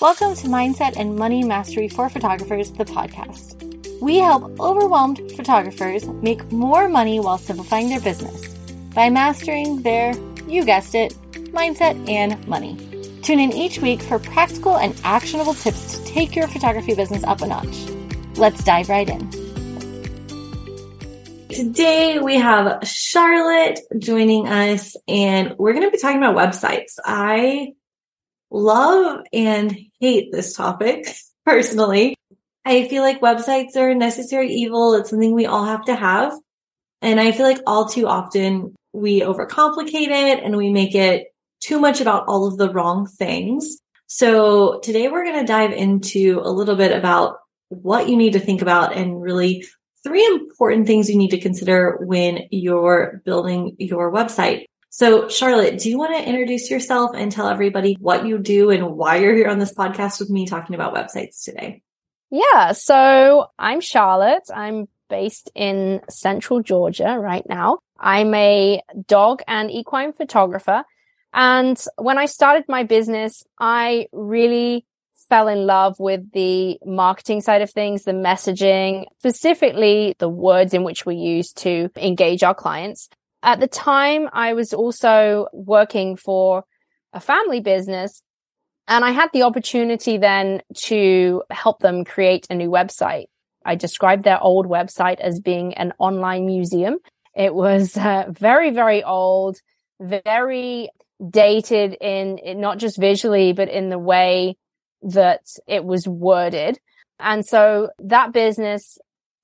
Welcome to Mindset and Money Mastery for Photographers, the podcast. We help overwhelmed photographers make more money while simplifying their business by mastering their, you guessed it, mindset and money. Tune in each week for practical and actionable tips to take your photography business up a notch. Let's dive right in. Today we have Charlotte joining us and we're going to be talking about websites. I love and hate this topic personally. I feel like websites are a necessary evil. It's something we all have to have. And I feel like all too often we overcomplicate it and we make it too much about all of the wrong things. So today we're going to dive into a little bit about what you need to think about and really three important things you need to consider when you're building your website. So, Charlotte, do you want to introduce yourself and tell everybody what you do and why you're here on this podcast with me talking about websites today? Yeah. So, I'm Charlotte. I'm based in central Georgia right now. I'm a dog and equine photographer. And when I started my business, I really fell in love with the marketing side of things, the messaging, specifically the words in which we use to engage our clients. At the time, I was also working for a family business and I had the opportunity then to help them create a new website. I described their old website as being an online museum. It was uh, very, very old, very dated in, in not just visually, but in the way that it was worded. And so that business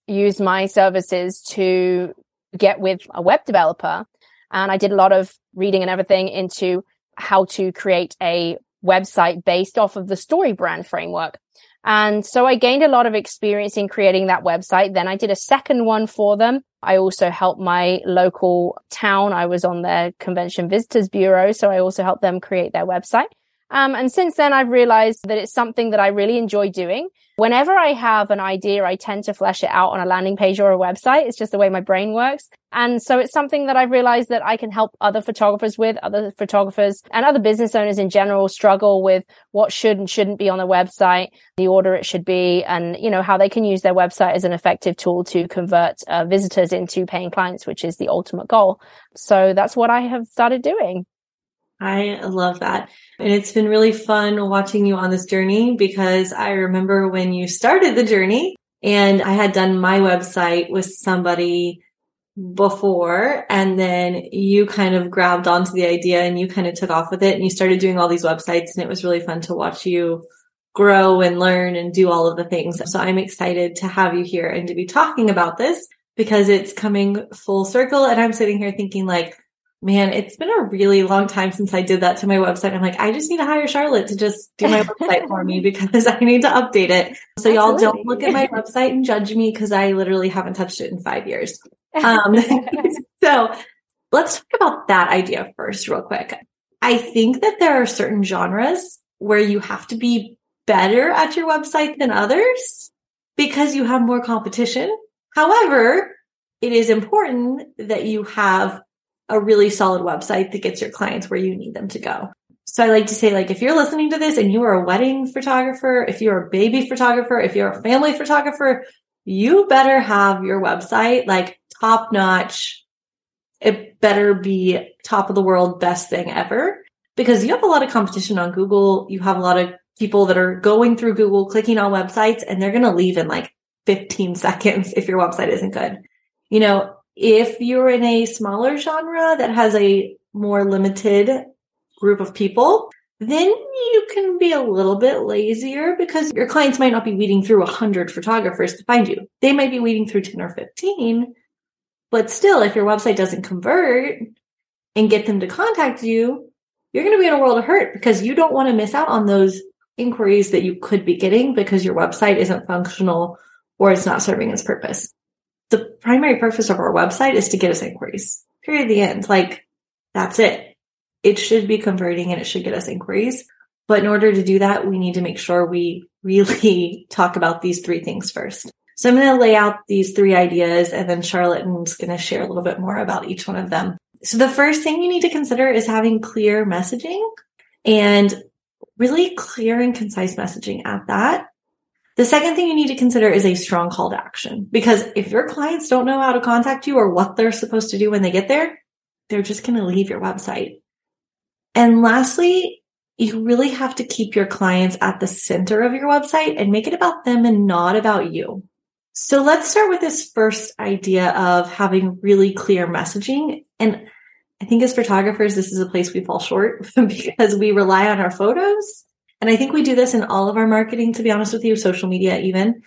used my services to get with a web developer. And I did a lot of reading and everything into how to create a website based off of the StoryBrand framework. And so I gained a lot of experience in creating that website. Then I did a second one for them. I also helped my local town. I was on their convention visitors bureau. So I also helped them create their website. Um, and since then, I've realized that it's something that I really enjoy doing. Whenever I have an idea, I tend to flesh it out on a landing page or a website. It's just the way my brain works. And so it's something that I've realized that I can help other photographers with, other photographers and other business owners in general struggle with what should and shouldn't be on the website, the order it should be, and, you know, how they can use their website as an effective tool to convert uh, visitors into paying clients, which is the ultimate goal. So that's what I have started doing. I love that. And it's been really fun watching you on this journey because I remember when you started the journey and I had done my website with somebody before and then you kind of grabbed onto the idea and you kind of took off with it and you started doing all these websites and it was really fun to watch you grow and learn and do all of the things. So I'm excited to have you here and to be talking about this because it's coming full circle and I'm sitting here thinking like, man, it's been a really long time since I did that to my website. I'm like, I just need to hire Charlotte to just do my website for me because I need to update it. So Absolutely. y'all don't look at my website and judge me because I literally haven't touched it in five years. Um, so let's talk about that idea first real quick. I think that there are certain genres where you have to be better at your website than others because you have more competition. However, it is important that you have a really solid website that gets your clients where you need them to go. So I like to say, like, if you're listening to this and you are a wedding photographer, if you're a baby photographer, if you're a family photographer, you better have your website like top notch. It better be top of the world, best thing ever because you have a lot of competition on Google. You have a lot of people that are going through Google, clicking on websites and they're going to leave in like 15 seconds if your website isn't good. You know, if you're in a smaller genre that has a more limited group of people, then you can be a little bit lazier because your clients might not be weeding through a hundred photographers to find you. They might be weeding through 10 or 15. But still, if your website doesn't convert and get them to contact you, you're going to be in a world of hurt because you don't want to miss out on those inquiries that you could be getting because your website isn't functional or it's not serving its purpose the primary purpose of our website is to get us inquiries. Period. The end. Like that's it. It should be converting and it should get us inquiries. But in order to do that, we need to make sure we really talk about these three things first. So I'm going to lay out these three ideas and then Charlotte is going to share a little bit more about each one of them. So the first thing you need to consider is having clear messaging. And really clear and concise messaging at that. The second thing you need to consider is a strong call to action because if your clients don't know how to contact you or what they're supposed to do when they get there, they're just going to leave your website. And lastly, you really have to keep your clients at the center of your website and make it about them and not about you. So let's start with this first idea of having really clear messaging. And I think as photographers, this is a place we fall short because we rely on our photos. And I think we do this in all of our marketing, to be honest with you, social media, even.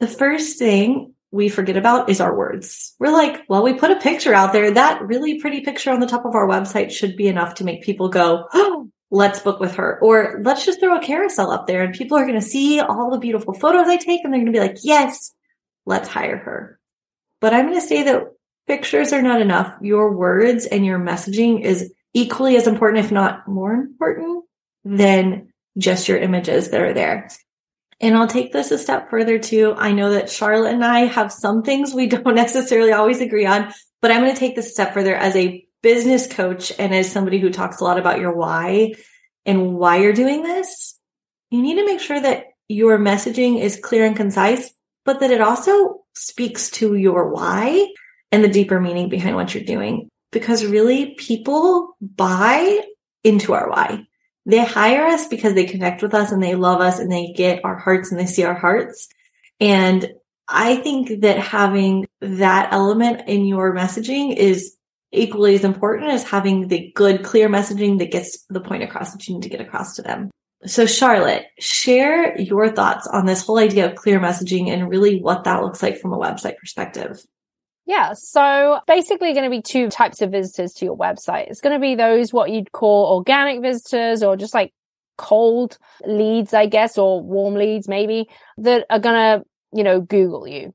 The first thing we forget about is our words. We're like, well, we put a picture out there. That really pretty picture on the top of our website should be enough to make people go, oh, let's book with her. Or let's just throw a carousel up there and people are going to see all the beautiful photos I take and they're going to be like, yes, let's hire her. But I'm going to say that pictures are not enough. Your words and your messaging is equally as important, if not more important than just your images that are there. And I'll take this a step further too. I know that Charlotte and I have some things we don't necessarily always agree on, but I'm going to take this a step further as a business coach and as somebody who talks a lot about your why and why you're doing this. You need to make sure that your messaging is clear and concise, but that it also speaks to your why and the deeper meaning behind what you're doing. Because really people buy into our why. They hire us because they connect with us and they love us and they get our hearts and they see our hearts. And I think that having that element in your messaging is equally as important as having the good, clear messaging that gets the point across that you need to get across to them. So Charlotte, share your thoughts on this whole idea of clear messaging and really what that looks like from a website perspective. Yeah. So basically going to be two types of visitors to your website. It's going to be those what you'd call organic visitors or just like cold leads, I guess, or warm leads maybe that are going to, you know, Google you.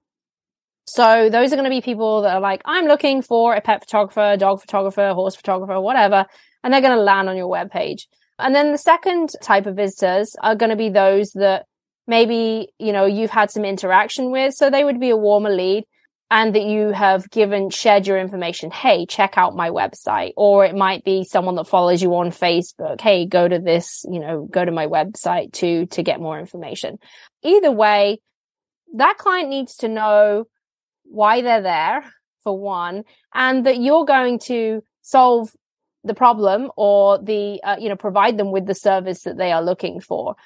So those are going to be people that are like, I'm looking for a pet photographer, dog photographer, horse photographer, whatever. And they're going to land on your webpage. And then the second type of visitors are going to be those that maybe, you know, you've had some interaction with. So they would be a warmer lead and that you have given, shared your information. Hey, check out my website. Or it might be someone that follows you on Facebook. Hey, go to this, you know, go to my website to, to get more information. Either way, that client needs to know why they're there for one, and that you're going to solve the problem or the, uh, you know, provide them with the service that they are looking for.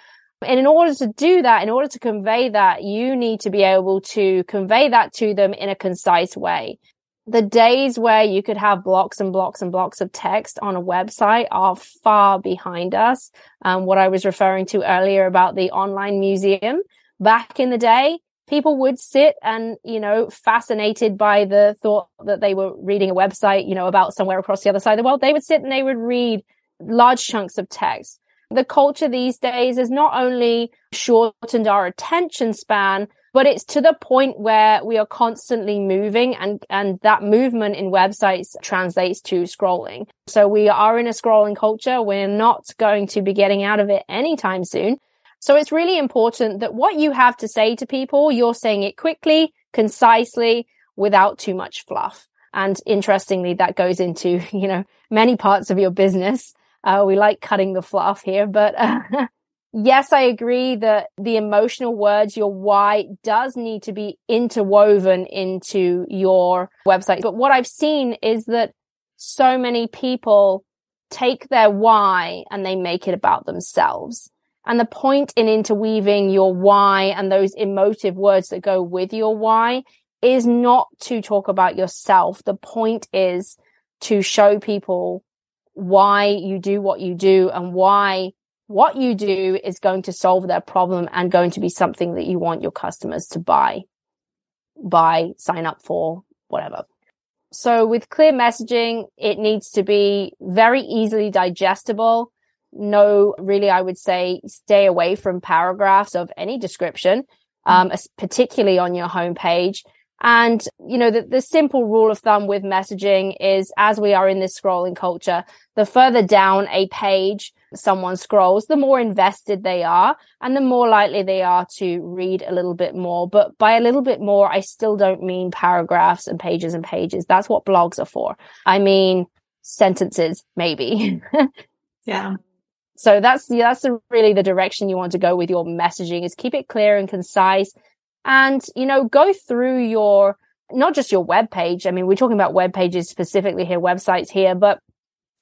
And in order to do that, in order to convey that, you need to be able to convey that to them in a concise way. The days where you could have blocks and blocks and blocks of text on a website are far behind us. Um, what I was referring to earlier about the online museum back in the day, people would sit and, you know, fascinated by the thought that they were reading a website, you know, about somewhere across the other side of the world. They would sit and they would read large chunks of text. The culture these days has not only shortened our attention span, but it's to the point where we are constantly moving and, and that movement in websites translates to scrolling. So we are in a scrolling culture. We're not going to be getting out of it anytime soon. So it's really important that what you have to say to people, you're saying it quickly, concisely, without too much fluff. And interestingly, that goes into, you know, many parts of your business. Uh, we like cutting the fluff here, but uh, yes, I agree that the emotional words, your why does need to be interwoven into your website. But what I've seen is that so many people take their why and they make it about themselves. And the point in interweaving your why and those emotive words that go with your why is not to talk about yourself. The point is to show people why you do what you do and why what you do is going to solve their problem and going to be something that you want your customers to buy, buy, sign up for, whatever. So with clear messaging, it needs to be very easily digestible no, really, I would say stay away from paragraphs of any description, um, particularly on your homepage. And, you know, the, the simple rule of thumb with messaging is as we are in this scrolling culture, the further down a page someone scrolls, the more invested they are and the more likely they are to read a little bit more. But by a little bit more, I still don't mean paragraphs and pages and pages. That's what blogs are for. I mean sentences, maybe. yeah. So that's that's really the direction you want to go with your messaging is keep it clear and concise and you know go through your not just your web page. I mean, we're talking about web pages specifically here, websites here, but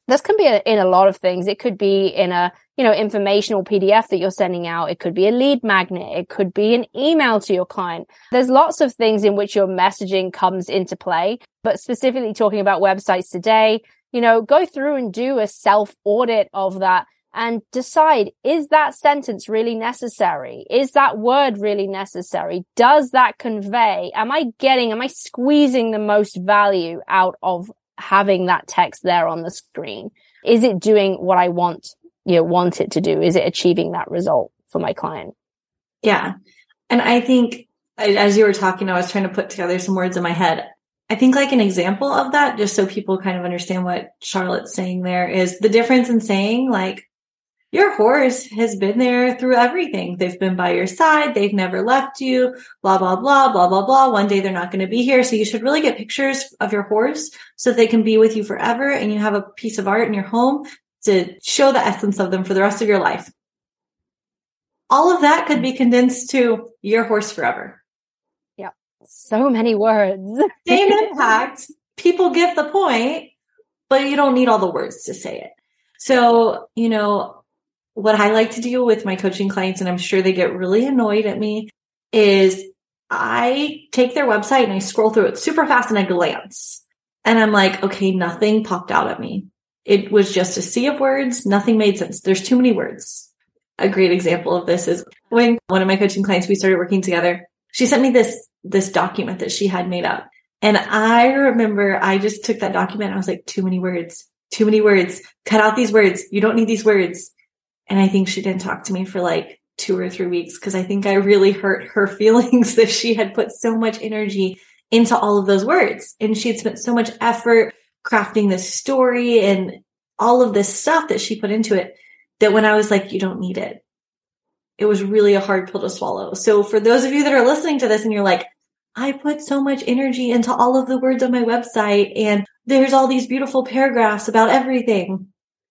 this can be a, in a lot of things. It could be in a, you know, informational PDF that you're sending out. It could be a lead magnet. It could be an email to your client. There's lots of things in which your messaging comes into play, but specifically talking about websites today, you know, go through and do a self audit of that and decide, is that sentence really necessary? Is that word really necessary? Does that convey? Am I getting, am I squeezing the most value out of having that text there on the screen? Is it doing what I want, you know, want it to do? Is it achieving that result for my client? Yeah. And I think as you were talking, I was trying to put together some words in my head. I think like an example of that, just so people kind of understand what Charlotte's saying there is the difference in saying like, your horse has been there through everything. They've been by your side. They've never left you, blah, blah, blah, blah, blah, blah. One day they're not going to be here. So you should really get pictures of your horse so they can be with you forever. And you have a piece of art in your home to show the essence of them for the rest of your life. All of that could be condensed to your horse forever. Yeah. So many words. Same impact. People get the point, but you don't need all the words to say it. So, you know, what I like to do with my coaching clients, and I'm sure they get really annoyed at me, is I take their website and I scroll through it super fast and I glance. And I'm like, okay, nothing popped out at me. It was just a sea of words. Nothing made sense. There's too many words. A great example of this is when one of my coaching clients, we started working together. She sent me this, this document that she had made up. And I remember I just took that document. I was like, too many words, too many words. Cut out these words. You don't need these words. And I think she didn't talk to me for like two or three weeks because I think I really hurt her feelings that she had put so much energy into all of those words. And she had spent so much effort crafting this story and all of this stuff that she put into it that when I was like, you don't need it, it was really a hard pill to swallow. So for those of you that are listening to this and you're like, I put so much energy into all of the words on my website and there's all these beautiful paragraphs about everything.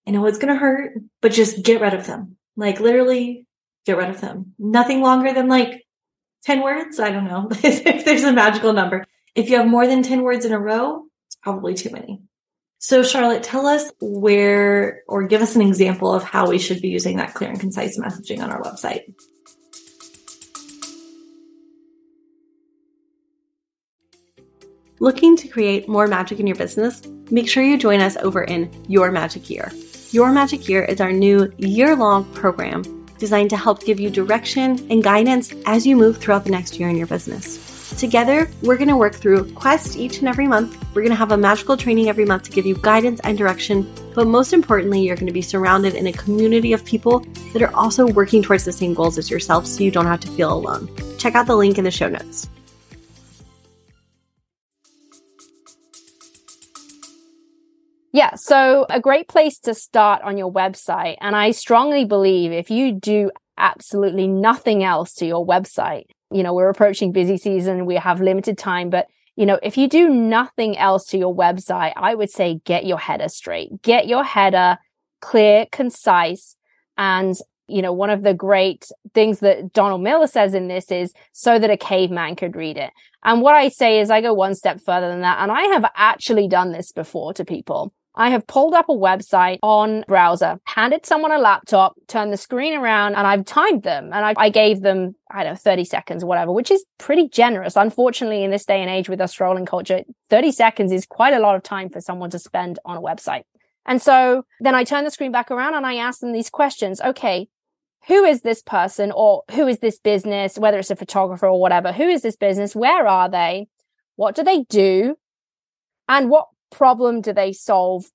I know it's going to hurt, but just get rid of them. Like literally get rid of them. Nothing longer than like 10 words. I don't know if there's a magical number. If you have more than 10 words in a row, it's probably too many. So Charlotte, tell us where or give us an example of how we should be using that clear and concise messaging on our website. Looking to create more magic in your business? Make sure you join us over in Your Magic Year. Your Magic Year is our new year long program designed to help give you direction and guidance as you move throughout the next year in your business. Together, we're going to work through Quest each and every month. We're going to have a magical training every month to give you guidance and direction. But most importantly, you're going to be surrounded in a community of people that are also working towards the same goals as yourself so you don't have to feel alone. Check out the link in the show notes. Yeah. So a great place to start on your website. And I strongly believe if you do absolutely nothing else to your website, you know, we're approaching busy season, we have limited time, but you know, if you do nothing else to your website, I would say get your header straight, get your header clear, concise. And, you know, one of the great things that Donald Miller says in this is so that a caveman could read it. And what I say is I go one step further than that. And I have actually done this before to people. I have pulled up a website on browser, handed someone a laptop, turned the screen around, and I've timed them. And I, I, gave them, I don't know, 30 seconds or whatever, which is pretty generous. Unfortunately, in this day and age with our scrolling culture, 30 seconds is quite a lot of time for someone to spend on a website. And so then I turn the screen back around and I ask them these questions. Okay. Who is this person or who is this business, whether it's a photographer or whatever? Who is this business? Where are they? What do they do? And what problem do they solve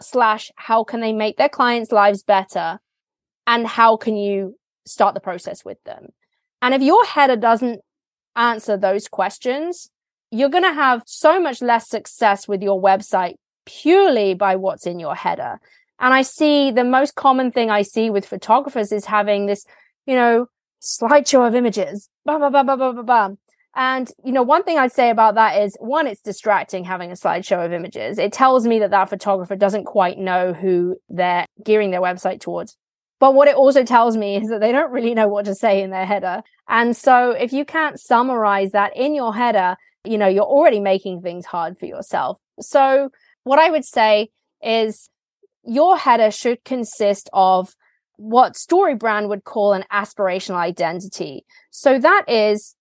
slash how can they make their clients lives better? And how can you start the process with them? And if your header doesn't answer those questions you're going to have so much less success with your website purely by what's in your header. And i see the most common thing i see with photographers is having this you know slideshow of images blah, blah, blah, blah, blah, blah, blah. And, you know, one thing I'd say about that is one, it's distracting having a slideshow of images. It tells me that that photographer doesn't quite know who they're gearing their website towards. But what it also tells me is that they don't really know what to say in their header. And so if you can't summarize that in your header, you know, you're already making things hard for yourself. So what I would say is your header should consist of what StoryBrand would call an aspirational identity. So that is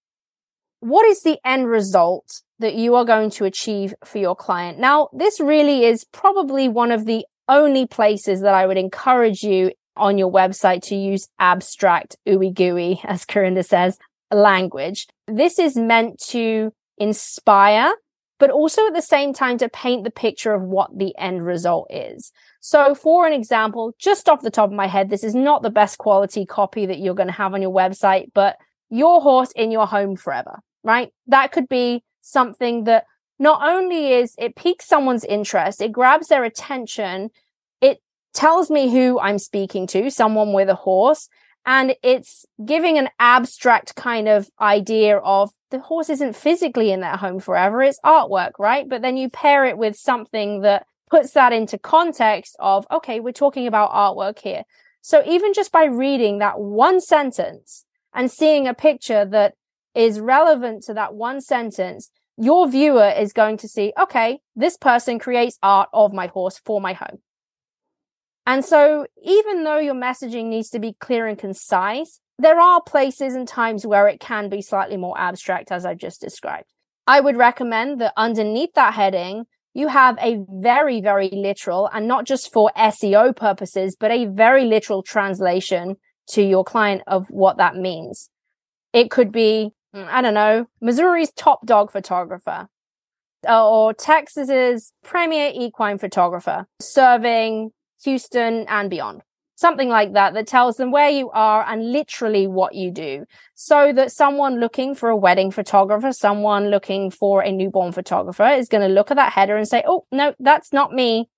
what is the end result that you are going to achieve for your client? Now, this really is probably one of the only places that I would encourage you on your website to use abstract, ooey gooey, as Karinda says, language. This is meant to inspire, but also at the same time to paint the picture of what the end result is. So for an example, just off the top of my head, this is not the best quality copy that you're going to have on your website, but your horse in your home forever, right? That could be something that not only is it piques someone's interest, it grabs their attention, it tells me who I'm speaking to, someone with a horse, and it's giving an abstract kind of idea of the horse isn't physically in their home forever, it's artwork, right? But then you pair it with something that puts that into context of, okay, we're talking about artwork here. So even just by reading that one sentence and seeing a picture that is relevant to that one sentence, your viewer is going to see, okay, this person creates art of my horse for my home. And so even though your messaging needs to be clear and concise, there are places and times where it can be slightly more abstract, as I've just described. I would recommend that underneath that heading, you have a very, very literal and not just for SEO purposes, but a very literal translation to your client of what that means. It could be, Mm, I don't know, Missouri's top dog photographer uh, or Texas's premier equine photographer serving Houston, and beyond. Something like that, that tells them where you are and literally what you do. So that someone looking for a wedding photographer, someone looking for a newborn photographer is going to look at that header and say, Oh, no, that's not me.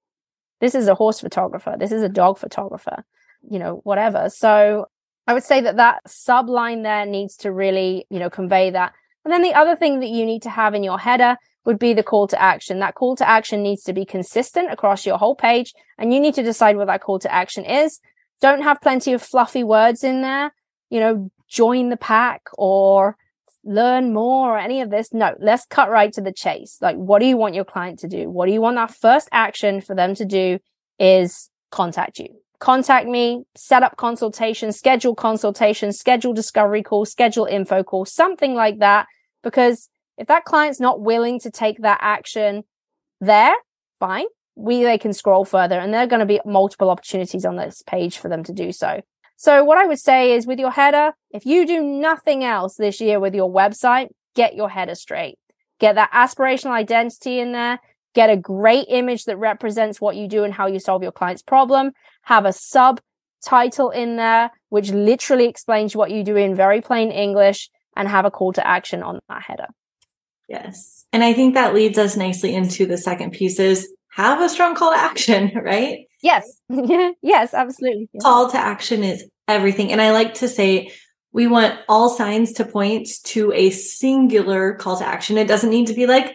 This is a horse photographer. This is a dog photographer, you know, whatever. So I would say that that subline there needs to really, you know, convey that. And then the other thing that you need to have in your header would be the call to action. That call to action needs to be consistent across your whole page and you need to decide what that call to action is. Don't have plenty of fluffy words in there, you know, join the pack or learn more or any of this. No, let's cut right to the chase. Like, what do you want your client to do? What do you want that first action for them to do is contact you. Contact me, set up consultation, schedule consultation, schedule discovery call, schedule info call, something like that. Because if that client's not willing to take that action there, fine. We they can scroll further and there are going to be multiple opportunities on this page for them to do so. So what I would say is with your header, if you do nothing else this year with your website, get your header straight. Get that aspirational identity in there. Get a great image that represents what you do and how you solve your client's problem. Have a subtitle in there, which literally explains what you do in very plain English and have a call to action on that header. Yes. And I think that leads us nicely into the second piece is have a strong call to action, right? Yes. yes, absolutely. Call to action is everything. And I like to say we want all signs to point to a singular call to action. It doesn't need to be like,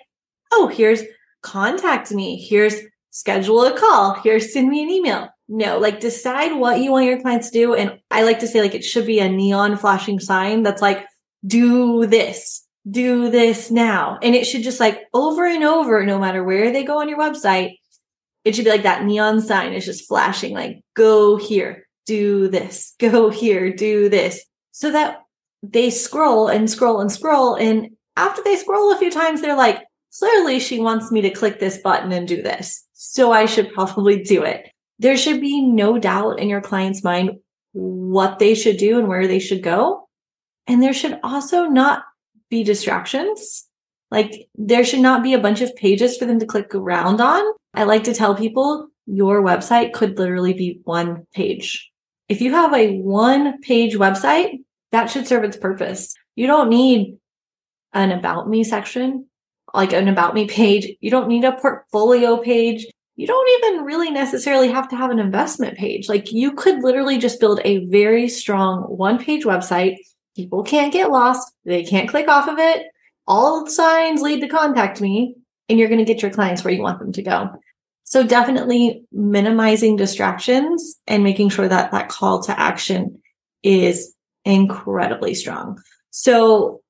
oh, here's contact me. Here's schedule a call. Here's send me an email. No, like decide what you want your clients to do. And I like to say like it should be a neon flashing sign that's like, do this do this now. And it should just like over and over, no matter where they go on your website, it should be like that neon sign is just flashing, like, go here, do this, go here, do this. So that they scroll and scroll and scroll. And after they scroll a few times, they're like, clearly she wants me to click this button and do this. So I should probably do it. There should be no doubt in your client's mind what they should do and where they should go. And there should also not be distractions. Like there should not be a bunch of pages for them to click around on. I like to tell people your website could literally be one page. If you have a one page website, that should serve its purpose. You don't need an about me section, like an about me page. You don't need a portfolio page. You don't even really necessarily have to have an investment page. Like you could literally just build a very strong one page website people can't get lost. They can't click off of it. All signs lead to contact me, and you're going to get your clients where you want them to go. So definitely minimizing distractions and making sure that that call to action is incredibly strong. So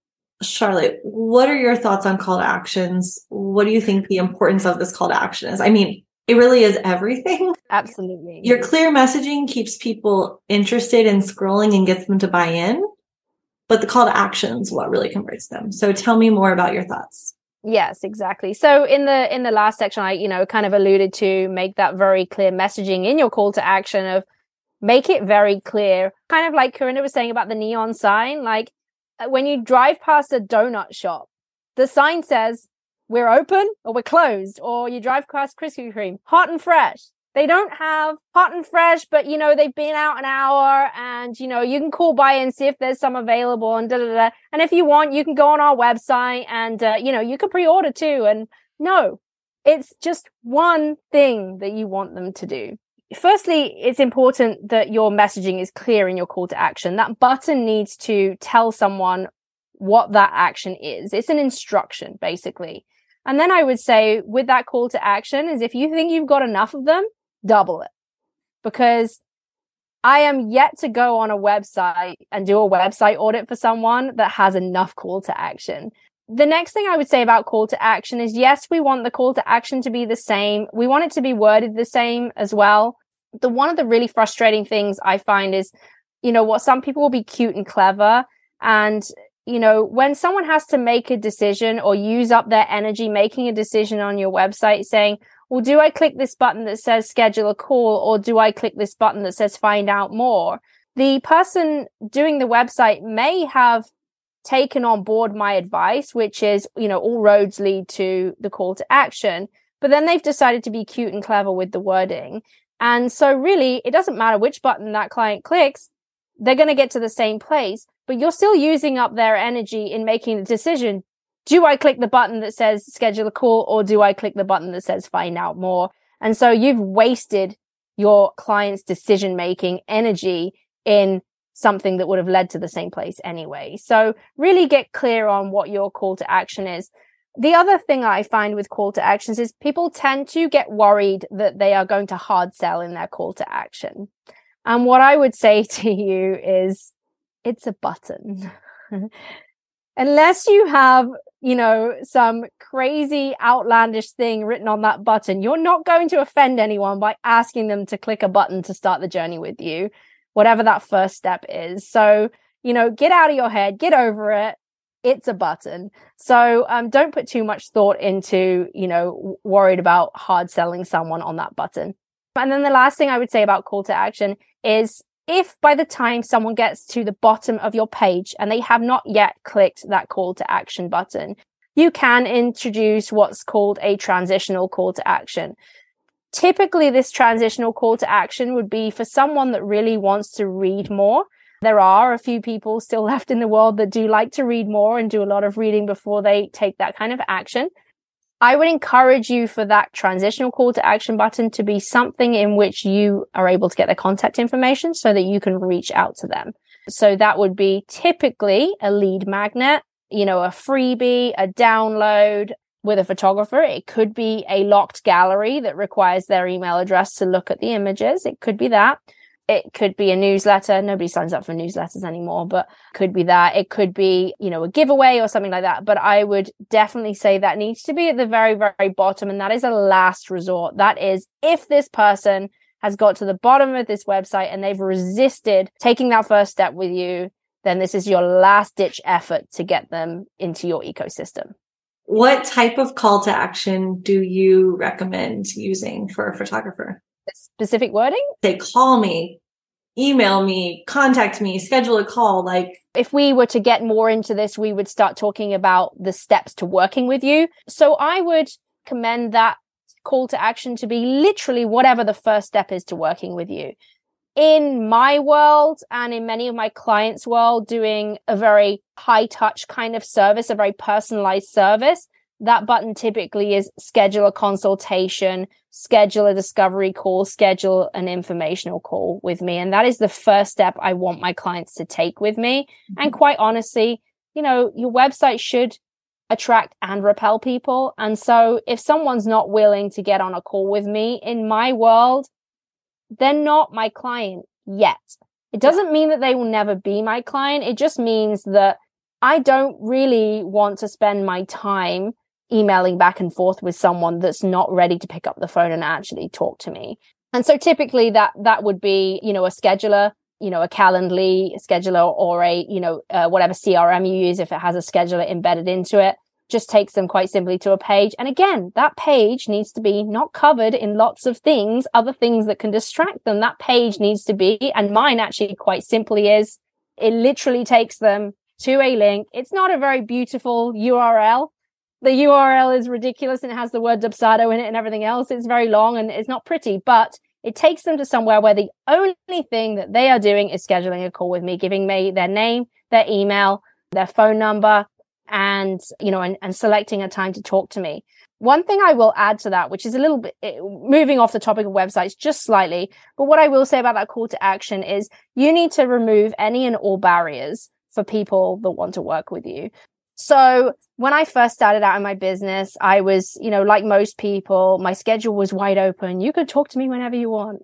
Charlotte, what are your thoughts on call to actions? What do you think the importance of this call to action is? I mean, it really is everything. Absolutely. Your clear messaging keeps people interested in scrolling and gets them to buy in, but the call to actions what really converts them. So tell me more about your thoughts. Yes, exactly. So in the in the last section I, you know, kind of alluded to make that very clear messaging in your call to action of make it very clear. Kind of like Karinda was saying about the neon sign, like when you drive past a donut shop, the sign says we're open or we're closed, or you drive past Krispy Kreme, hot and fresh. They don't have hot and fresh, but you know, they've been out an hour and you know, you can call by and see if there's some available and da da da. And if you want, you can go on our website and, uh, you know, you can pre-order too. And no, it's just one thing that you want them to do. Firstly, it's important that your messaging is clear in your call to action. That button needs to tell someone what that action is. It's an instruction, basically. And then I would say with that call to action is if you think you've got enough of them, double it because I am yet to go on a website and do a website audit for someone that has enough call to action. The next thing I would say about call to action is yes, we want the call to action to be the same. We want it to be worded the same as well. The one of the really frustrating things I find is, you know, what some people will be cute and clever. And, you know, when someone has to make a decision or use up their energy making a decision on your website saying, well, do I click this button that says schedule a call or do I click this button that says find out more? The person doing the website may have taken on board my advice, which is, you know, all roads lead to the call to action, but then they've decided to be cute and clever with the wording. And so really, it doesn't matter which button that client clicks, they're going to get to the same place, but you're still using up their energy in making the decision do I click the button that says schedule a call or do I click the button that says find out more? And so you've wasted your client's decision making energy in something that would have led to the same place anyway. So really get clear on what your call to action is. The other thing I find with call to actions is people tend to get worried that they are going to hard sell in their call to action. And what I would say to you is it's a button. Unless you have you know, some crazy outlandish thing written on that button. You're not going to offend anyone by asking them to click a button to start the journey with you, whatever that first step is. So, you know, get out of your head, get over it. It's a button. So, um, don't put too much thought into, you know, worried about hard selling someone on that button. And then the last thing I would say about call to action is if by the time someone gets to the bottom of your page and they have not yet clicked that call to action button, you can introduce what's called a transitional call to action. Typically, this transitional call to action would be for someone that really wants to read more. There are a few people still left in the world that do like to read more and do a lot of reading before they take that kind of action. I would encourage you for that transitional call to action button to be something in which you are able to get their contact information so that you can reach out to them. So that would be typically a lead magnet, you know, a freebie, a download with a photographer. It could be a locked gallery that requires their email address to look at the images. It could be that. It could be a newsletter. Nobody signs up for newsletters anymore, but could be that. It could be, you know, a giveaway or something like that. But I would definitely say that needs to be at the very, very bottom. And that is a last resort. That is if this person has got to the bottom of this website and they've resisted taking that first step with you, then this is your last ditch effort to get them into your ecosystem. What type of call to action do you recommend using for a photographer? specific wording? They call me, email me, contact me, schedule a call. Like, if we were to get more into this, we would start talking about the steps to working with you. So I would commend that call to action to be literally whatever the first step is to working with you. In my world and in many of my clients' world, doing a very high touch kind of service, a very personalized service, that button typically is schedule a consultation, schedule a discovery call, schedule an informational call with me. And that is the first step I want my clients to take with me. Mm-hmm. And quite honestly, you know, your website should attract and repel people. And so if someone's not willing to get on a call with me in my world, they're not my client yet. It doesn't mean that they will never be my client. It just means that I don't really want to spend my time emailing back and forth with someone that's not ready to pick up the phone and actually talk to me. And so typically that, that would be, you know, a scheduler, you know, a Calendly scheduler or a, you know, uh, whatever CRM you use, if it has a scheduler embedded into it, just takes them quite simply to a page. And again, that page needs to be not covered in lots of things, other things that can distract them. That page needs to be, and mine actually quite simply is, it literally takes them to a link. It's not a very beautiful URL the URL is ridiculous and it has the word Dubsado in it and everything else. It's very long and it's not pretty, but it takes them to somewhere where the only thing that they are doing is scheduling a call with me, giving me their name, their email, their phone number, and, you know, and, and selecting a time to talk to me. One thing I will add to that, which is a little bit eh, moving off the topic of websites just slightly, but what I will say about that call to action is you need to remove any and all barriers for people that want to work with you. So when I first started out in my business, I was, you know, like most people, my schedule was wide open. You could talk to me whenever you want.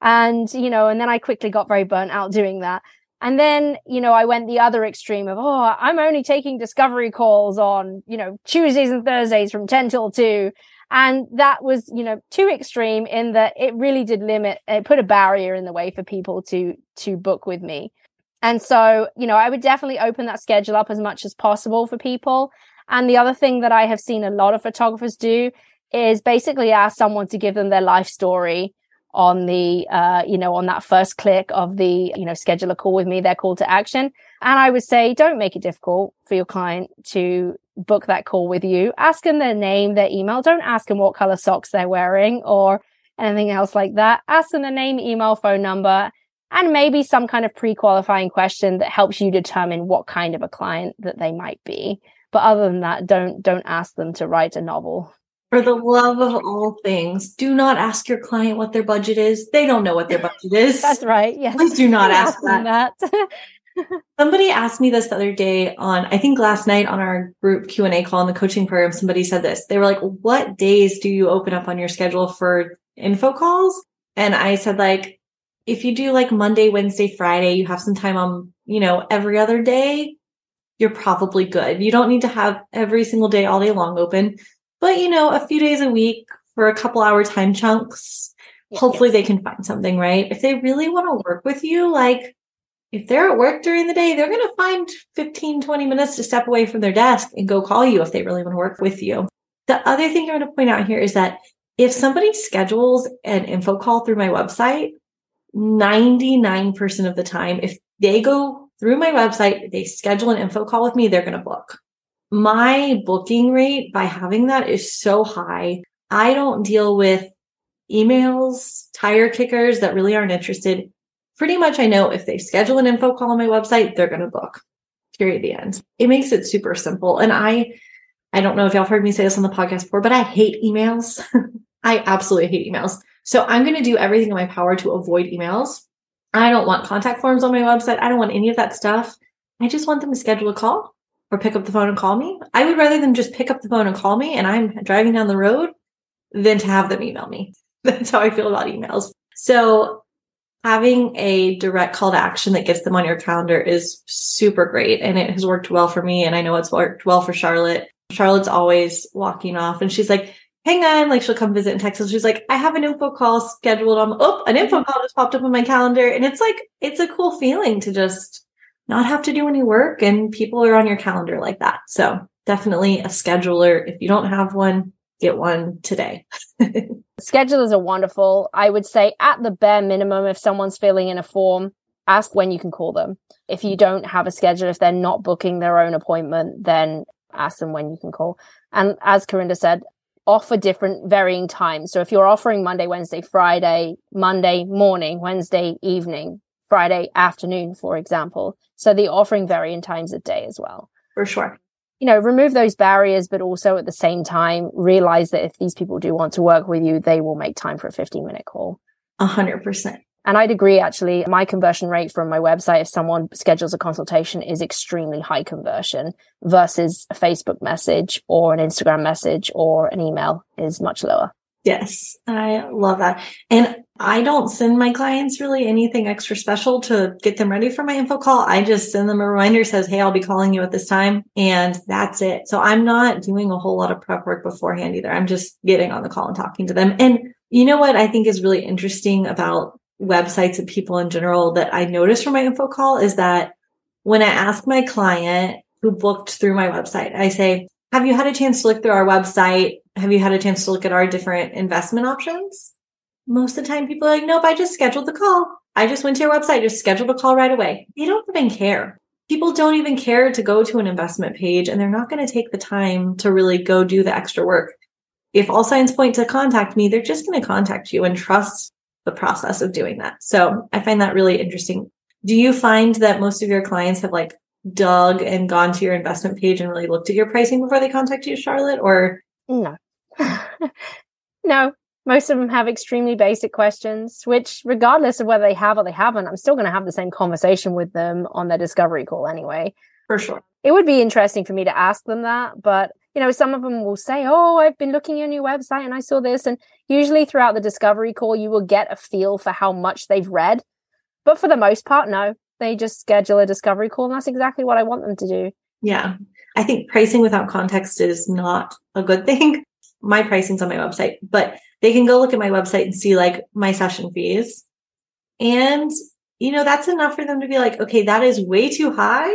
And, you know, and then I quickly got very burnt out doing that. And then, you know, I went the other extreme of, oh, I'm only taking discovery calls on, you know, Tuesdays and Thursdays from 10 till 2. And that was, you know, too extreme in that it really did limit, it put a barrier in the way for people to, to book with me. And so, you know, I would definitely open that schedule up as much as possible for people. And the other thing that I have seen a lot of photographers do is basically ask someone to give them their life story on the, uh, you know, on that first click of the, you know, schedule a call with me, their call to action. And I would say, don't make it difficult for your client to book that call with you. Ask them their name, their email. Don't ask them what color socks they're wearing or anything else like that. Ask them their name, email, phone number, and maybe some kind of pre-qualifying question that helps you determine what kind of a client that they might be. But other than that, don't don't ask them to write a novel. For the love of all things, do not ask your client what their budget is. They don't know what their budget is. That's right. Yes. Please do not ask, that. that. somebody asked me this the other day on I think last night on our group Q&A call in the coaching program somebody said this. They were like, "What days do you open up on your schedule for info calls?" And I said like if you do like Monday, Wednesday, Friday, you have some time on, you know, every other day, you're probably good. You don't need to have every single day all day long open, but you know, a few days a week for a couple hour time chunks, yes, hopefully yes. they can find something, right? If they really want to work with you, like if they're at work during the day, they're going to find 15, 20 minutes to step away from their desk and go call you if they really want to work with you. The other thing I want to point out here is that if somebody schedules an info call through my website, 99% of the time, if they go through my website, they schedule an info call with me, they're going to book. My booking rate by having that is so high. I don't deal with emails, tire kickers that really aren't interested. Pretty much I know if they schedule an info call on my website, they're going to book. Period. The end. It makes it super simple. And I, I don't know if y'all heard me say this on the podcast before, but I hate emails. I absolutely hate emails. So I'm going to do everything in my power to avoid emails. I don't want contact forms on my website. I don't want any of that stuff. I just want them to schedule a call or pick up the phone and call me. I would rather them just pick up the phone and call me and I'm driving down the road than to have them email me. That's how I feel about emails. So having a direct call to action that gets them on your calendar is super great. And it has worked well for me. And I know it's worked well for Charlotte. Charlotte's always walking off and she's like, hang on, like she'll come visit in Texas. She's like, I have an info call scheduled on, oh, an info mm-hmm. call just popped up on my calendar. And it's like, it's a cool feeling to just not have to do any work and people are on your calendar like that. So definitely a scheduler. If you don't have one, get one today. Schedulers are wonderful. I would say at the bare minimum, if someone's filling in a form, ask when you can call them. If you don't have a schedule, if they're not booking their own appointment, then ask them when you can call. And as Karinda said, offer different varying times. So if you're offering Monday, Wednesday, Friday, Monday morning, Wednesday evening, Friday afternoon, for example. So the offering varying times of day as well. For sure. You know, remove those barriers, but also at the same time, realize that if these people do want to work with you, they will make time for a 15 minute call. A hundred percent. And I'd agree, actually, my conversion rate from my website, if someone schedules a consultation, is extremely high conversion versus a Facebook message or an Instagram message or an email is much lower. Yes, I love that. And I don't send my clients really anything extra special to get them ready for my info call. I just send them a reminder says, Hey, I'll be calling you at this time. And that's it. So I'm not doing a whole lot of prep work beforehand either. I'm just getting on the call and talking to them. And you know what I think is really interesting about websites and people in general that I noticed from my info call is that when I ask my client who booked through my website, I say, have you had a chance to look through our website? Have you had a chance to look at our different investment options? Most of the time people are like, nope, I just scheduled the call. I just went to your website, just scheduled a call right away. They don't even care. People don't even care to go to an investment page and they're not going to take the time to really go do the extra work. If all signs point to contact me, they're just going to contact you and trust the process of doing that. So I find that really interesting. Do you find that most of your clients have like dug and gone to your investment page and really looked at your pricing before they contact you, Charlotte? Or no, no, most of them have extremely basic questions, which, regardless of whether they have or they haven't, I'm still going to have the same conversation with them on their discovery call anyway. For sure. It would be interesting for me to ask them that, but you know, some of them will say, Oh, I've been looking at your new website and I saw this. And usually throughout the discovery call, you will get a feel for how much they've read. But for the most part, no, they just schedule a discovery call. And that's exactly what I want them to do. Yeah. I think pricing without context is not a good thing. My pricing's on my website, but they can go look at my website and see like my session fees. And, you know, that's enough for them to be like, okay, that is way too high.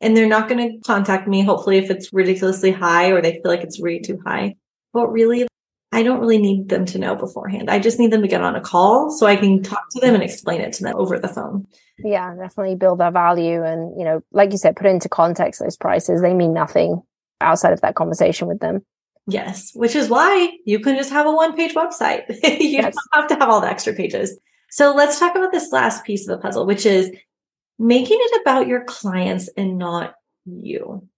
And they're not going to contact me, hopefully, if it's ridiculously high or they feel like it's way too high. But really, I don't really need them to know beforehand. I just need them to get on a call so I can mm-hmm. talk to them and explain it to them over the phone. Yeah, definitely build their value. And, you know, like you said, put into context those prices. They mean nothing outside of that conversation with them. Yes, which is why you can just have a one page website. you yes. don't have to have all the extra pages. So let's talk about this last piece of the puzzle, which is making it about your clients and not you.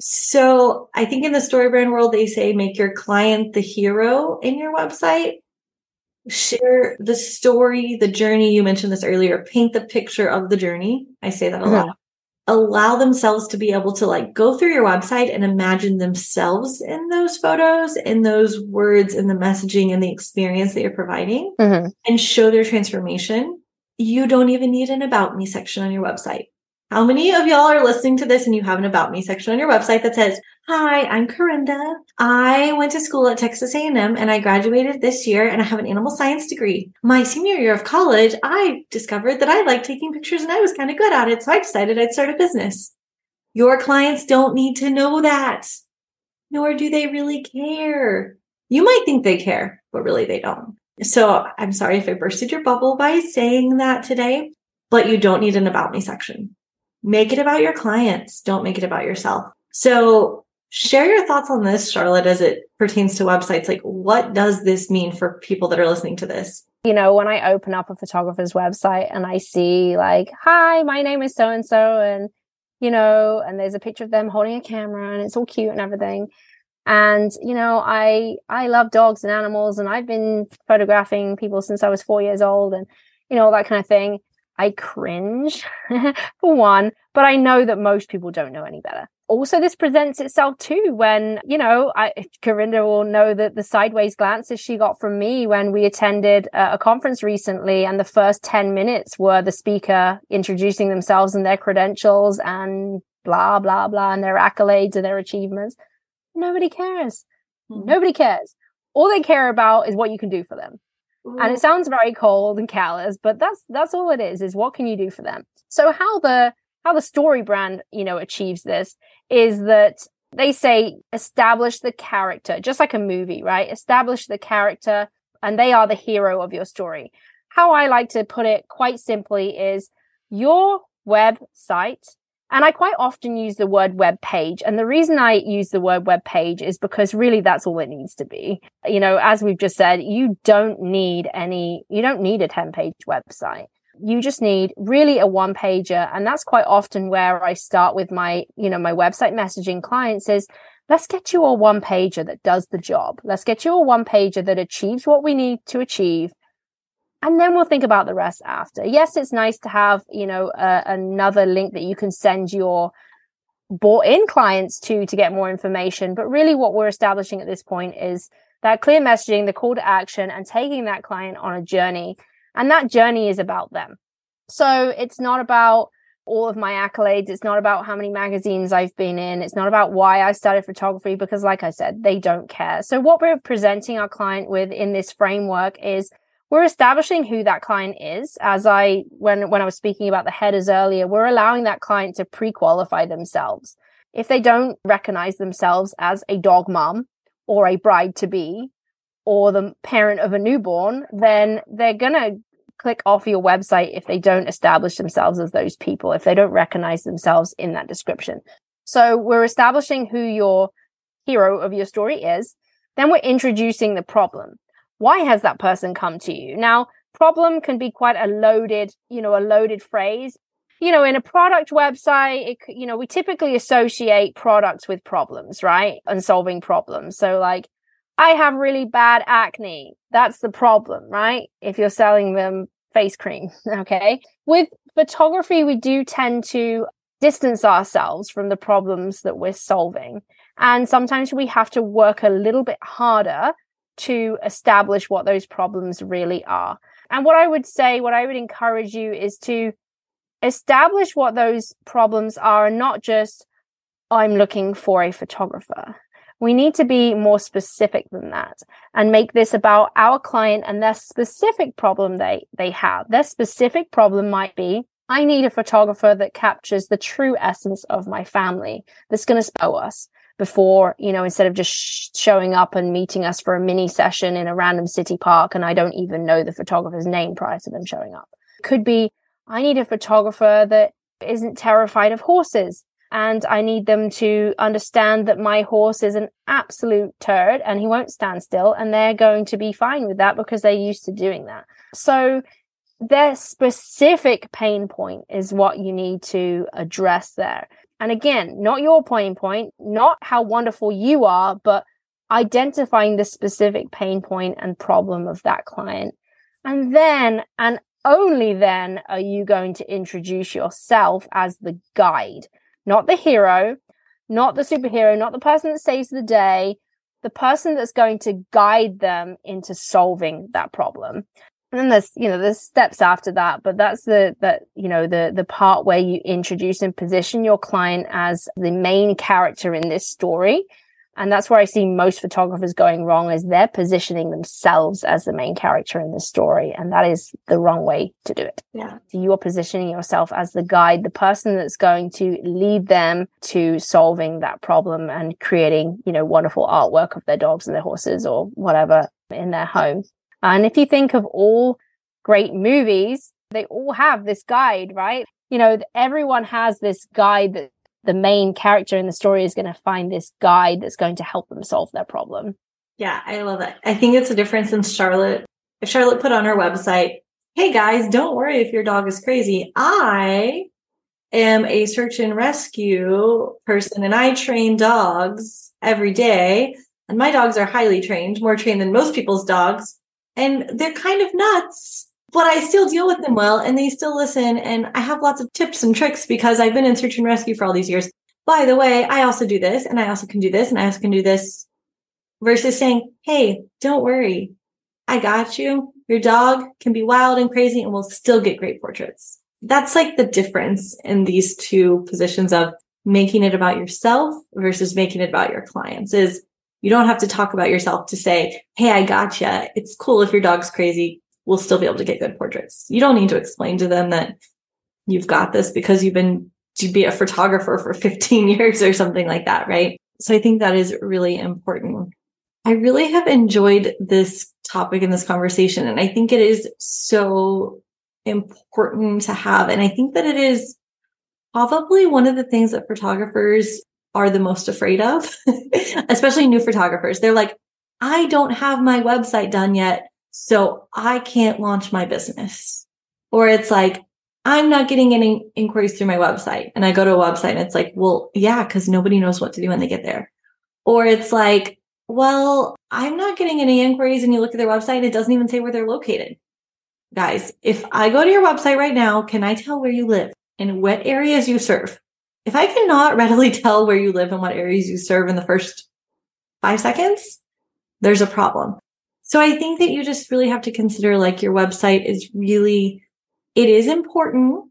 So I think in the StoryBrand world, they say make your client the hero in your website. Share the story, the journey. You mentioned this earlier. Paint the picture of the journey. I say that a mm-hmm. lot. Allow themselves to be able to like go through your website and imagine themselves in those photos, in those words, in the messaging and the experience that you're providing mm-hmm. and show their transformation. You don't even need an about me section on your website. How many of y'all are listening to this and you have an about me section on your website that says, Hi, I'm Karinda. I went to school at Texas A&M and I graduated this year and I have an animal science degree. My senior year of college, I discovered that I liked taking pictures and I was kind of good at it. So I decided I'd start a business. Your clients don't need to know that, nor do they really care. You might think they care, but really they don't. So I'm sorry if I bursted your bubble by saying that today, but you don't need an about me section make it about your clients. Don't make it about yourself. So share your thoughts on this, Charlotte, as it pertains to websites. Like, what does this mean for people that are listening to this? You know, when I open up a photographer's website and I see, like, hi, my name is so and so, and, you know, and there's a picture of them holding a camera and it's all cute and everything. And, you know, I, I love dogs and animals and I've been photographing people since I was four years old and, you know, all that kind of thing. I cringe for one, but I know that most people don't know any better. Also, this presents itself too when, you know, I, Karinda will know that the sideways glances she got from me when we attended a, a conference recently. And the first 10 minutes were the speaker introducing themselves and their credentials and blah, blah, blah, and their accolades and their achievements. Nobody cares. Mm-hmm. Nobody cares. All they care about is what you can do for them. And it sounds very cold and callous, but that's that's all it is, is what can you do for them? So how the how the StoryBrand, you know, achieves this is that they say establish the character, just like a movie, right? Establish the character and they are the hero of your story. How I like to put it quite simply is your website and I quite often use the word web page. And the reason I use the word web page is because really that's all it needs to be. You know, as we've just said, you don't need any, you don't need a 10 page website. You just need really a one pager. And that's quite often where I start with my, you know, my website messaging clients is let's get you a one pager that does the job. Let's get you a one pager that achieves what we need to achieve and then we'll think about the rest after. Yes, it's nice to have, you know, uh, another link that you can send your bought in clients to to get more information. But really, what we're establishing at this point is that clear messaging, the call to action, and taking that client on a journey. And that journey is about them. So it's not about all of my accolades. It's not about how many magazines I've been in. It's not about why I started photography because, like I said, they don't care. So, what we're presenting our client with in this framework is we're establishing who that client is. As I, when, when I was speaking about the headers earlier, we're allowing that client to pre qualify themselves. If they don't recognize themselves as a dog mom or a bride to be or the parent of a newborn, then they're going to click off your website if they don't establish themselves as those people, if they don't recognize themselves in that description. So we're establishing who your hero of your story is. Then we're introducing the problem. Why has that person come to you? Now, problem can be quite a loaded, you know, a loaded phrase. You know, in a product website, it, you know, we typically associate products with problems, right? And solving problems. So like, I have really bad acne. That's the problem, right? If you're selling them face cream. Okay. With photography, we do tend to distance ourselves from the problems that we're solving. And sometimes we have to work a little bit harder to establish what those problems really are. And what I would say, what I would encourage you is to establish what those problems are and not just, I'm looking for a photographer we need to be more specific than that and make this about our client and their specific problem they, they have. Their specific problem might be, I need a photographer that captures the true essence of my family that's going to spell us before, you know, instead of just sh- showing up and meeting us for a mini session in a random city park and I don't even know the photographer's name prior to them showing up. Could be, I need a photographer that isn't terrified of horses and I need them to understand that my horse is an absolute turd and he won't stand still and they're going to be fine with that because they're used to doing that. So their specific pain point is what you need to address there. And again, not your pain point, not how wonderful you are, but identifying the specific pain point and problem of that client. And then, and only then are you going to introduce yourself as the guide not the hero, not the superhero, not the person that saves the day, the person that's going to guide them into solving that problem. And then there's, you know, there's steps after that, but that's the, that, you know, the, the part where you introduce and position your client as the main character in this story and that's where I see most photographers going wrong is they're positioning themselves as the main character in the story. And that is the wrong way to do it. Yeah. So you are positioning yourself as the guide, the person that's going to lead them to solving that problem and creating, you know, wonderful artwork of their dogs and their horses or whatever in their home. And if you think of all great movies, they all have this guide, right? You know, everyone has this guide that the main character in the story is going to find this guide that's going to help them solve their problem. Yeah, I love it. I think it's a difference in Charlotte. If Charlotte put on her website, hey guys, don't worry if your dog is crazy. I am a search and rescue person and I train dogs every day. And my dogs are highly trained, more trained than most people's dogs. And they're kind of nuts but I still deal with them well and they still listen. And I have lots of tips and tricks because I've been in search and rescue for all these years. By the way, I also do this and I also can do this and I also can do this versus saying, Hey, don't worry. I got you. Your dog can be wild and crazy and we'll still get great portraits. That's like the difference in these two positions of making it about yourself versus making it about your clients is you don't have to talk about yourself to say, Hey, I got you. It's cool if your dog's crazy We'll still be able to get good portraits. You don't need to explain to them that you've got this because you've been to be a photographer for 15 years or something like that, right? So I think that is really important. I really have enjoyed this topic and this conversation, and I think it is so important to have. And I think that it is probably one of the things that photographers are the most afraid of, especially new photographers. They're like, I don't have my website done yet. So I can't launch my business. Or it's like, I'm not getting any inquiries through my website. And I go to a website and it's like, well, yeah, because nobody knows what to do when they get there. Or it's like, well, I'm not getting any inquiries. And you look at their website, it doesn't even say where they're located. Guys, if I go to your website right now, can I tell where you live and what areas you serve? If I cannot readily tell where you live and what areas you serve in the first five seconds, there's a problem. So I think that you just really have to consider like your website is really, it is important,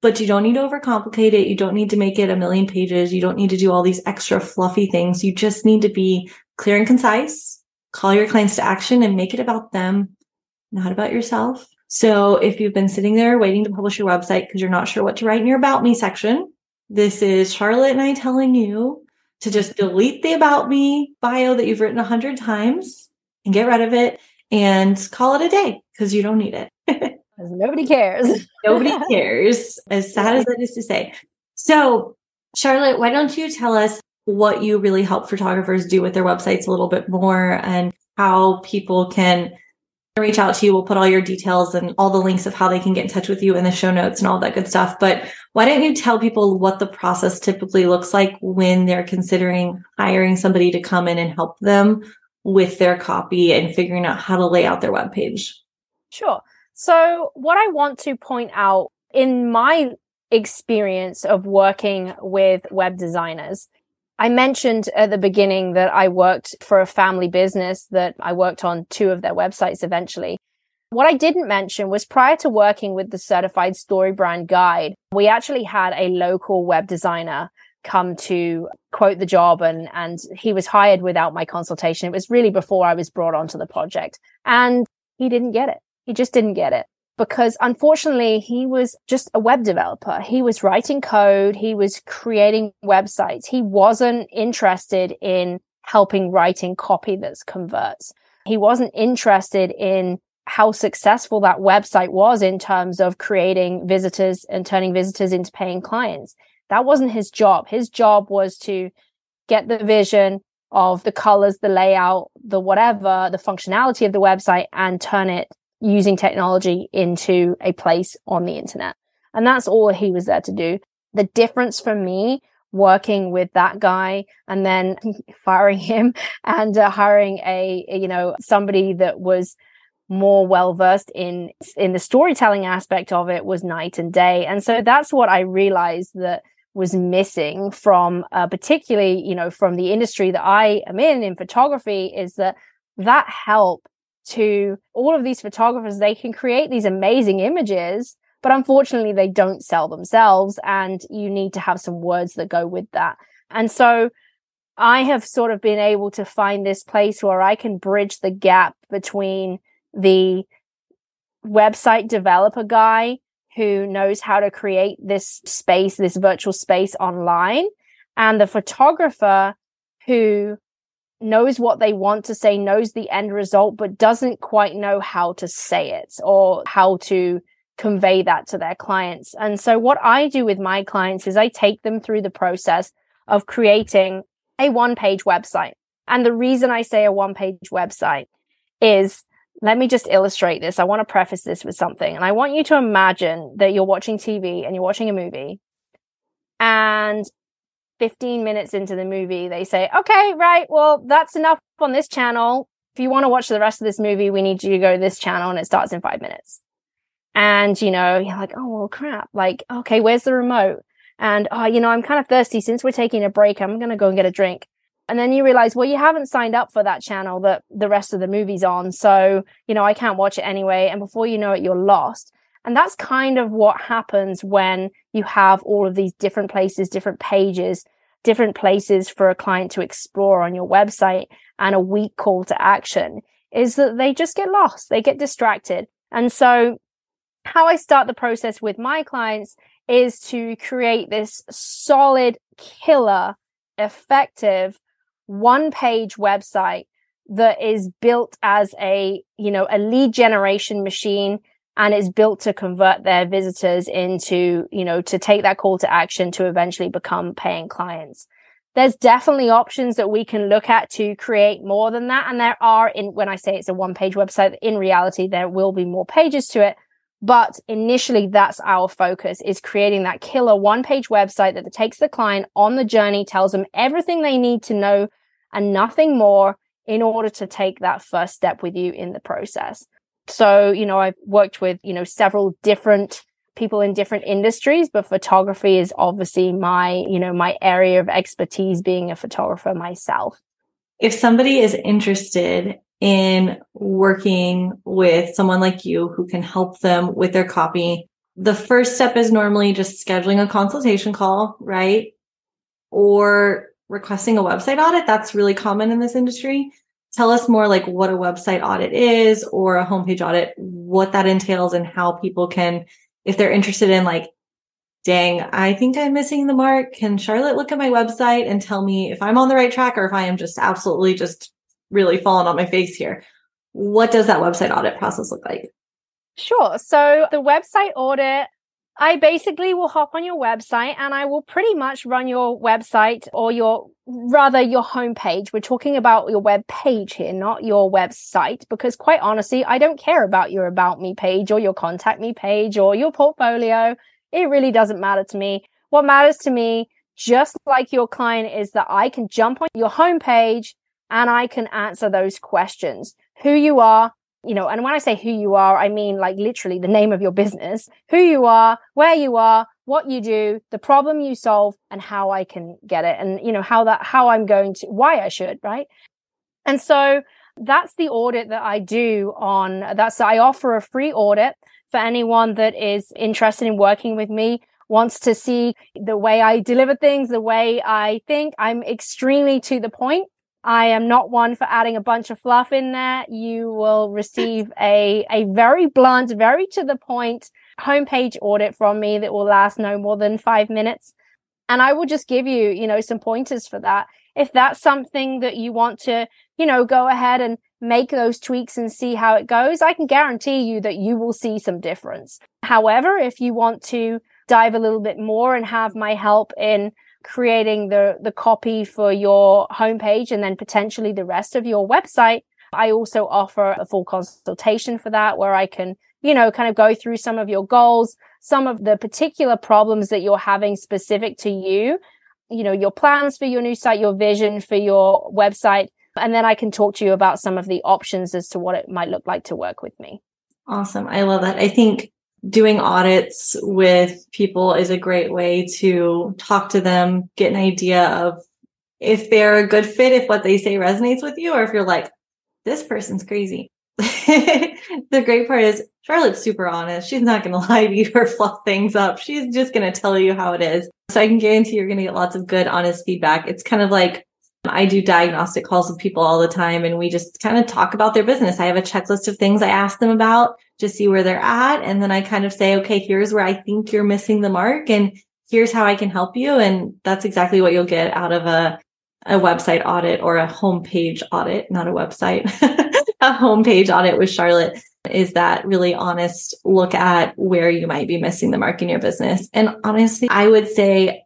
but you don't need to overcomplicate it. You don't need to make it a million pages. You don't need to do all these extra fluffy things. You just need to be clear and concise, call your clients to action and make it about them, not about yourself. So if you've been sitting there waiting to publish your website because you're not sure what to write in your about me section, this is Charlotte and I telling you to just mm-hmm. delete the about me bio that you've written a hundred times and get rid of it and call it a day because you don't need it. Because nobody cares. nobody cares, as sad as that is to say. So, Charlotte, why don't you tell us what you really help photographers do with their websites a little bit more and how people can reach out to you. We'll put all your details and all the links of how they can get in touch with you in the show notes and all that good stuff. But why don't you tell people what the process typically looks like when they're considering hiring somebody to come in and help them with their copy and figuring out how to lay out their web page? Sure. So, what I want to point out in my experience of working with web designers, I mentioned at the beginning that I worked for a family business that I worked on two of their websites eventually. What I didn't mention was prior to working with the certified StoryBrand guide, we actually had a local web designer come to quote the job and and he was hired without my consultation. It was really before I was brought onto the project and he didn't get it. He just didn't get it because unfortunately he was just a web developer. He was writing code. He was creating websites. He wasn't interested in helping writing copy that converts. He wasn't interested in how successful that website was in terms of creating visitors and turning visitors into paying clients. That wasn't his job. His job was to get the vision of the colors, the layout, the whatever, the functionality of the website and turn it using technology into a place on the internet. And that's all he was there to do. The difference for me working with that guy and then firing him and uh, hiring a, you know, somebody that was more well versed in in the storytelling aspect of it was night and day and so that's what i realized that was missing from uh, particularly you know from the industry that i am in in photography is that that help to all of these photographers they can create these amazing images but unfortunately they don't sell themselves and you need to have some words that go with that. And so i have sort of been able to find this place where i can bridge the gap between the website developer guy who knows how to create this space, this virtual space online, and the photographer who knows what they want to say, knows the end result, but doesn't quite know how to say it or how to convey that to their clients. And so what I do with my clients is I take them through the process of creating a one page website. And the reason I say a one page website is let me just illustrate this. I want to preface this with something. And I want you to imagine that you're watching TV and you're watching a movie. And 15 minutes into the movie, they say, okay, right, well, that's enough on this channel. If you want to watch the rest of this movie, we need you to go to this channel and it starts in five minutes. And, you know, you're like, oh, well, crap. Like, okay, where's the remote? And, oh, you know, I'm kind of thirsty. Since we're taking a break, I'm going to go and get a drink. And then you realize, well, you haven't signed up for that channel that the rest of the movie's on. So, you know, I can't watch it anyway. And before you know it, you're lost. And that's kind of what happens when you have all of these different places, different pages, different places for a client to explore on your website and a weak call to action is that they just get lost. They get distracted. And so how I start the process with my clients is to create this solid, killer, effective one page website that is built as a, you know, a lead generation machine and is built to convert their visitors into, you know, to take that call to action to eventually become paying clients. There's definitely options that we can look at to create more than that. And there are in, when I say it's a one page website, in reality, there will be more pages to it. But initially, that's our focus is creating that killer one page website that takes the client on the journey, tells them everything they need to know and nothing more in order to take that first step with you in the process. So, you know, I've worked with, you know, several different people in different industries, but photography is obviously my, you know, my area of expertise being a photographer myself. If somebody is interested in working with someone like you who can help them with their copy, the first step is normally just scheduling a consultation call, right? Or requesting a website audit. That's really common in this industry. Tell us more like what a website audit is or a homepage audit, what that entails and how people can, if they're interested in like, dang, I think I'm missing the mark. Can Charlotte look at my website and tell me if I'm on the right track or if I am just absolutely just really falling on my face here? What does that website audit process look like? Sure. So the website audit I basically will hop on your website and I will pretty much run your website or your rather your homepage. We're talking about your web page here, not your website, because quite honestly, I don't care about your about me page or your contact me page or your portfolio. It really doesn't matter to me. What matters to me, just like your client, is that I can jump on your homepage and I can answer those questions. Who you are, you know, and when I say who you are, I mean like literally the name of your business, who you are, where you are, what you do, the problem you solve, and how I can get it, and you know how that how I'm going to why I should, right? And so that's the audit that I do on that's I offer a free audit for anyone that is interested in working with me wants to see the way I deliver things, the way I think. I'm extremely to the point. I am not one for adding a bunch of fluff in there. You will receive a, a very blunt, very to the point homepage audit from me that will last no more than five minutes. And I will just give you, you know, some pointers for that. If that's something that you want to, you know, go ahead and make those tweaks and see how it goes, I can guarantee you that you will see some difference. However, if you want to dive a little bit more and have my help in creating the, the copy for your homepage and then potentially the rest of your website. I also offer a full consultation for that where I can, you know, kind of go through some of your goals, some of the particular problems that you're having specific to you, you know, your plans for your new site, your vision for your website. And then I can talk to you about some of the options as to what it might look like to work with me. Awesome. I love that. I think doing audits with people is a great way to talk to them, get an idea of if they're a good fit, if what they say resonates with you, or if you're like, this person's crazy. the great part is Charlotte's super honest. She's not going to lie to you or fluff things up. She's just going to tell you how it is. So I can guarantee you're going to get lots of good, honest feedback. It's kind of like I do diagnostic calls with people all the time and we just kind of talk about their business. I have a checklist of things I ask them about to see where they're at. And then I kind of say, okay, here's where I think you're missing the mark and here's how I can help you. And that's exactly what you'll get out of a, a website audit or a homepage audit, not a website, a homepage audit with Charlotte is that really honest look at where you might be missing the mark in your business. And honestly, I would say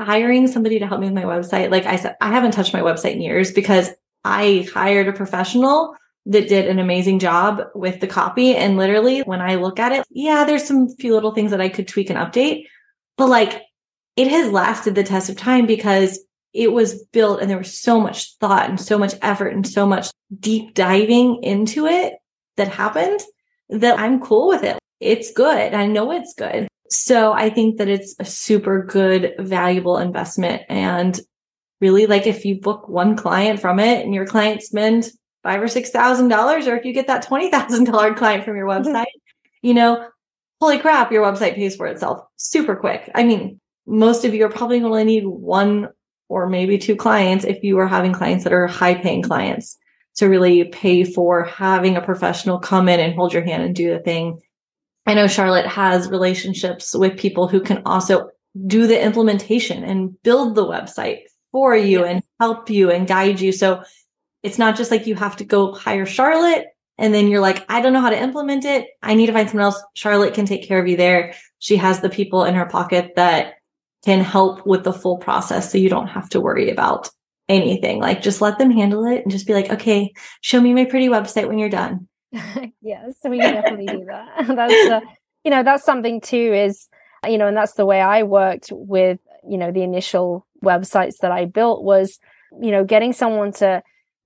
hiring somebody to help me with my website, like I said, I haven't touched my website in years because I hired a professional that did an amazing job with the copy. And literally, when I look at it, yeah, there's some few little things that I could tweak and update, but like it has lasted the test of time because it was built and there was so much thought and so much effort and so much deep diving into it that happened that I'm cool with it. It's good. I know it's good. So I think that it's a super good, valuable investment. And really, like if you book one client from it and your client spend five or six thousand dollars, or if you get that twenty thousand dollar client from your mm-hmm. website, you know, holy crap, your website pays for itself super quick. I mean, most of you are probably going to need one or maybe two clients if you are having clients that are high paying clients to really pay for having a professional come in and hold your hand and do the thing I know Charlotte has relationships with people who can also do the implementation and build the website for you yes. and help you and guide you. So it's not just like you have to go hire Charlotte and then you're like, I don't know how to implement it. I need to find someone else. Charlotte can take care of you there. She has the people in her pocket that can help with the full process. So you don't have to worry about anything. Like just let them handle it and just be like, okay, show me my pretty website when you're done. yes, we definitely do that. that's uh, you know that's something too. Is you know, and that's the way I worked with you know the initial websites that I built was you know getting someone to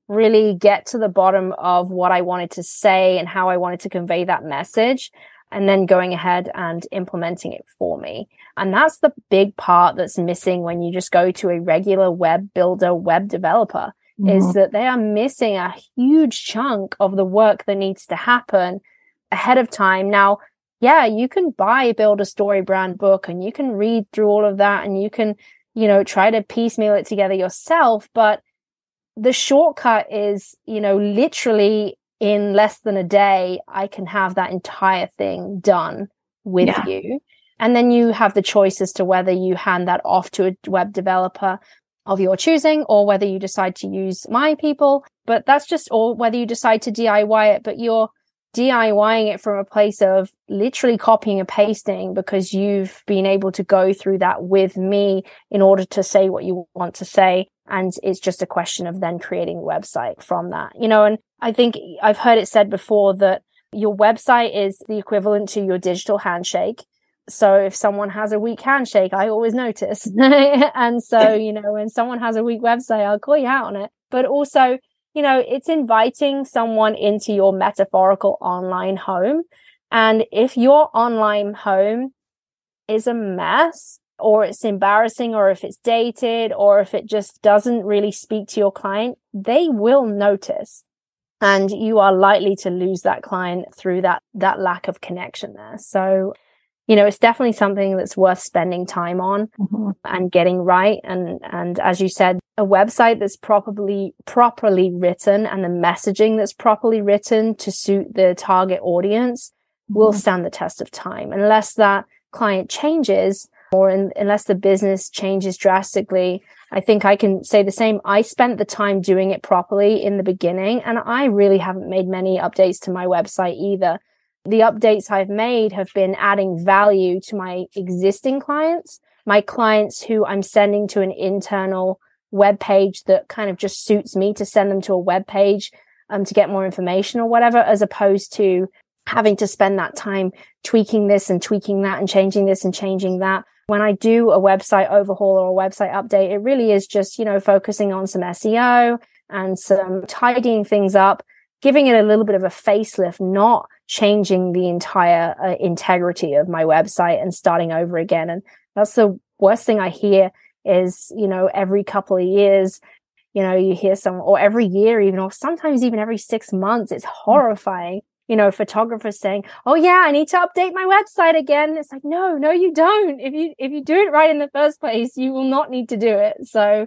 really get to the bottom of what I wanted to say and how I wanted to convey that message and then going ahead and implementing it for me. And that's the big part that's missing when you just go to a regular web builder, web developer mm-hmm. is that they are missing a huge chunk of the work that needs to happen ahead of time. Now, yeah, you can buy build a StoryBrand book and you can read through all of that and you can, you know, try to piecemeal it together yourself. But the shortcut is, you know, literally in less than a day, I can have that entire thing done with yeah. you. And then you have the choice as to whether you hand that off to a web developer of your choosing or whether you decide to use my people. But that's just, or whether you decide to DIY it, but you're DIYing it from a place of literally copying and pasting because you've been able to go through that with me in order to say what you want to say. And it's just a question of then creating a website from that, you know, and I think I've heard it said before that your website is the equivalent to your digital handshake. So if someone has a weak handshake, I always notice. and so, you know, when someone has a weak website, I'll call you out on it. But also, you know, it's inviting someone into your metaphorical online home. And if your online home is a mess, or it's embarrassing, or if it's dated, or if it just doesn't really speak to your client, they will notice. And you are likely to lose that client through that, that lack of connection there. So you know, it's definitely something that's worth spending time on mm-hmm. and getting right. And, and as you said, a website that's properly, properly written and the messaging that's properly written to suit the target audience mm-hmm. will stand the test of time unless that client changes or in, unless the business changes drastically. I think I can say the same. I spent the time doing it properly in the beginning and I really haven't made many updates to my website either the updates I've made have been adding value to my existing clients, my clients who I'm sending to an internal web page that kind of just suits me to send them to a web page um, to get more information or whatever, as opposed to having to spend that time tweaking this and tweaking that and changing this and changing that. When I do a website overhaul or a website update, it really is just, you know, focusing on some SEO and some tidying things up, giving it a little bit of a facelift, not changing the entire uh, integrity of my website and starting over again. And that's the worst thing I hear is, you know, every couple of years, you know, you hear some, or every year even, or sometimes even every six months, it's horrifying. You know, photographers saying, "Oh yeah, I need to update my website again." It's like, no, no, you don't. If you if you do it right in the first place, you will not need to do it. So,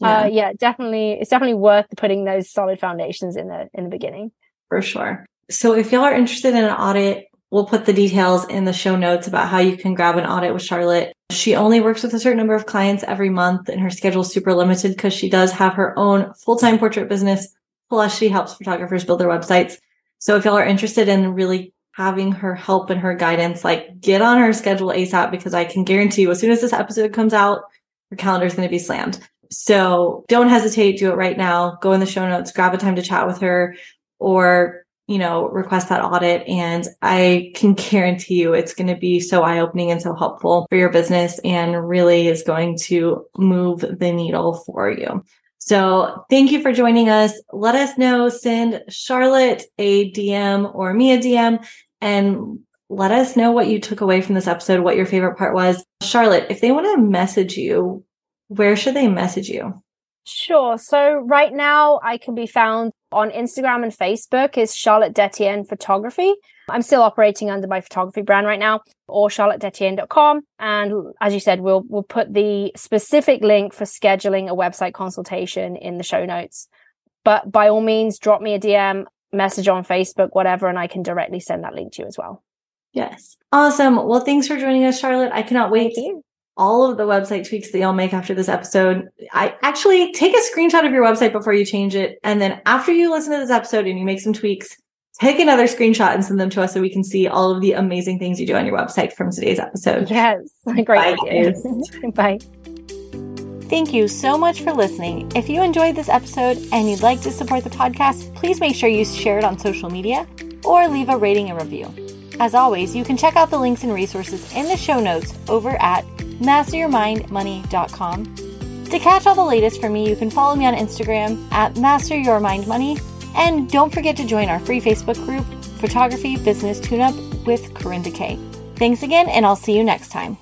yeah, uh, yeah definitely, it's definitely worth putting those solid foundations in the in the beginning. For sure. So if y'all are interested in an audit, we'll put the details in the show notes about how you can grab an audit with Charlotte. She only works with a certain number of clients every month and her schedule is super limited because she does have her own full-time portrait business. Plus she helps photographers build their websites. So if y'all are interested in really having her help and her guidance, like get on her schedule ASAP because I can guarantee you as soon as this episode comes out, her calendar is going to be slammed. So don't hesitate. Do it right now. Go in the show notes, grab a time to chat with her or you know, request that audit. And I can guarantee you it's going to be so eye opening and so helpful for your business and really is going to move the needle for you. So thank you for joining us. Let us know, send Charlotte a DM or me a DM and let us know what you took away from this episode, what your favorite part was. Charlotte, if they want to message you, where should they message you? Sure. So right now I can be found on Instagram and Facebook is Charlotte Detienne Photography. I'm still operating under my photography brand right now or charlottedetienne.com. And as you said, we'll, we'll put the specific link for scheduling a website consultation in the show notes. But by all means, drop me a DM, message on Facebook, whatever, and I can directly send that link to you as well. Yes. Awesome. Well, thanks for joining us, Charlotte. I cannot wait all of the website tweaks that you'll make after this episode. I actually take a screenshot of your website before you change it. And then after you listen to this episode and you make some tweaks, take another screenshot and send them to us so we can see all of the amazing things you do on your website from today's episode. Yes. Great Bye, Bye. Thank you so much for listening. If you enjoyed this episode and you'd like to support the podcast, please make sure you share it on social media or leave a rating and review. As always, you can check out the links and resources in the show notes over at masteryourmindmoney.com. To catch all the latest from me, you can follow me on Instagram at Master Your Mind Money. And don't forget to join our free Facebook group, Photography Business Tune Up with Karinda Kay. Thanks again, and I'll see you next time.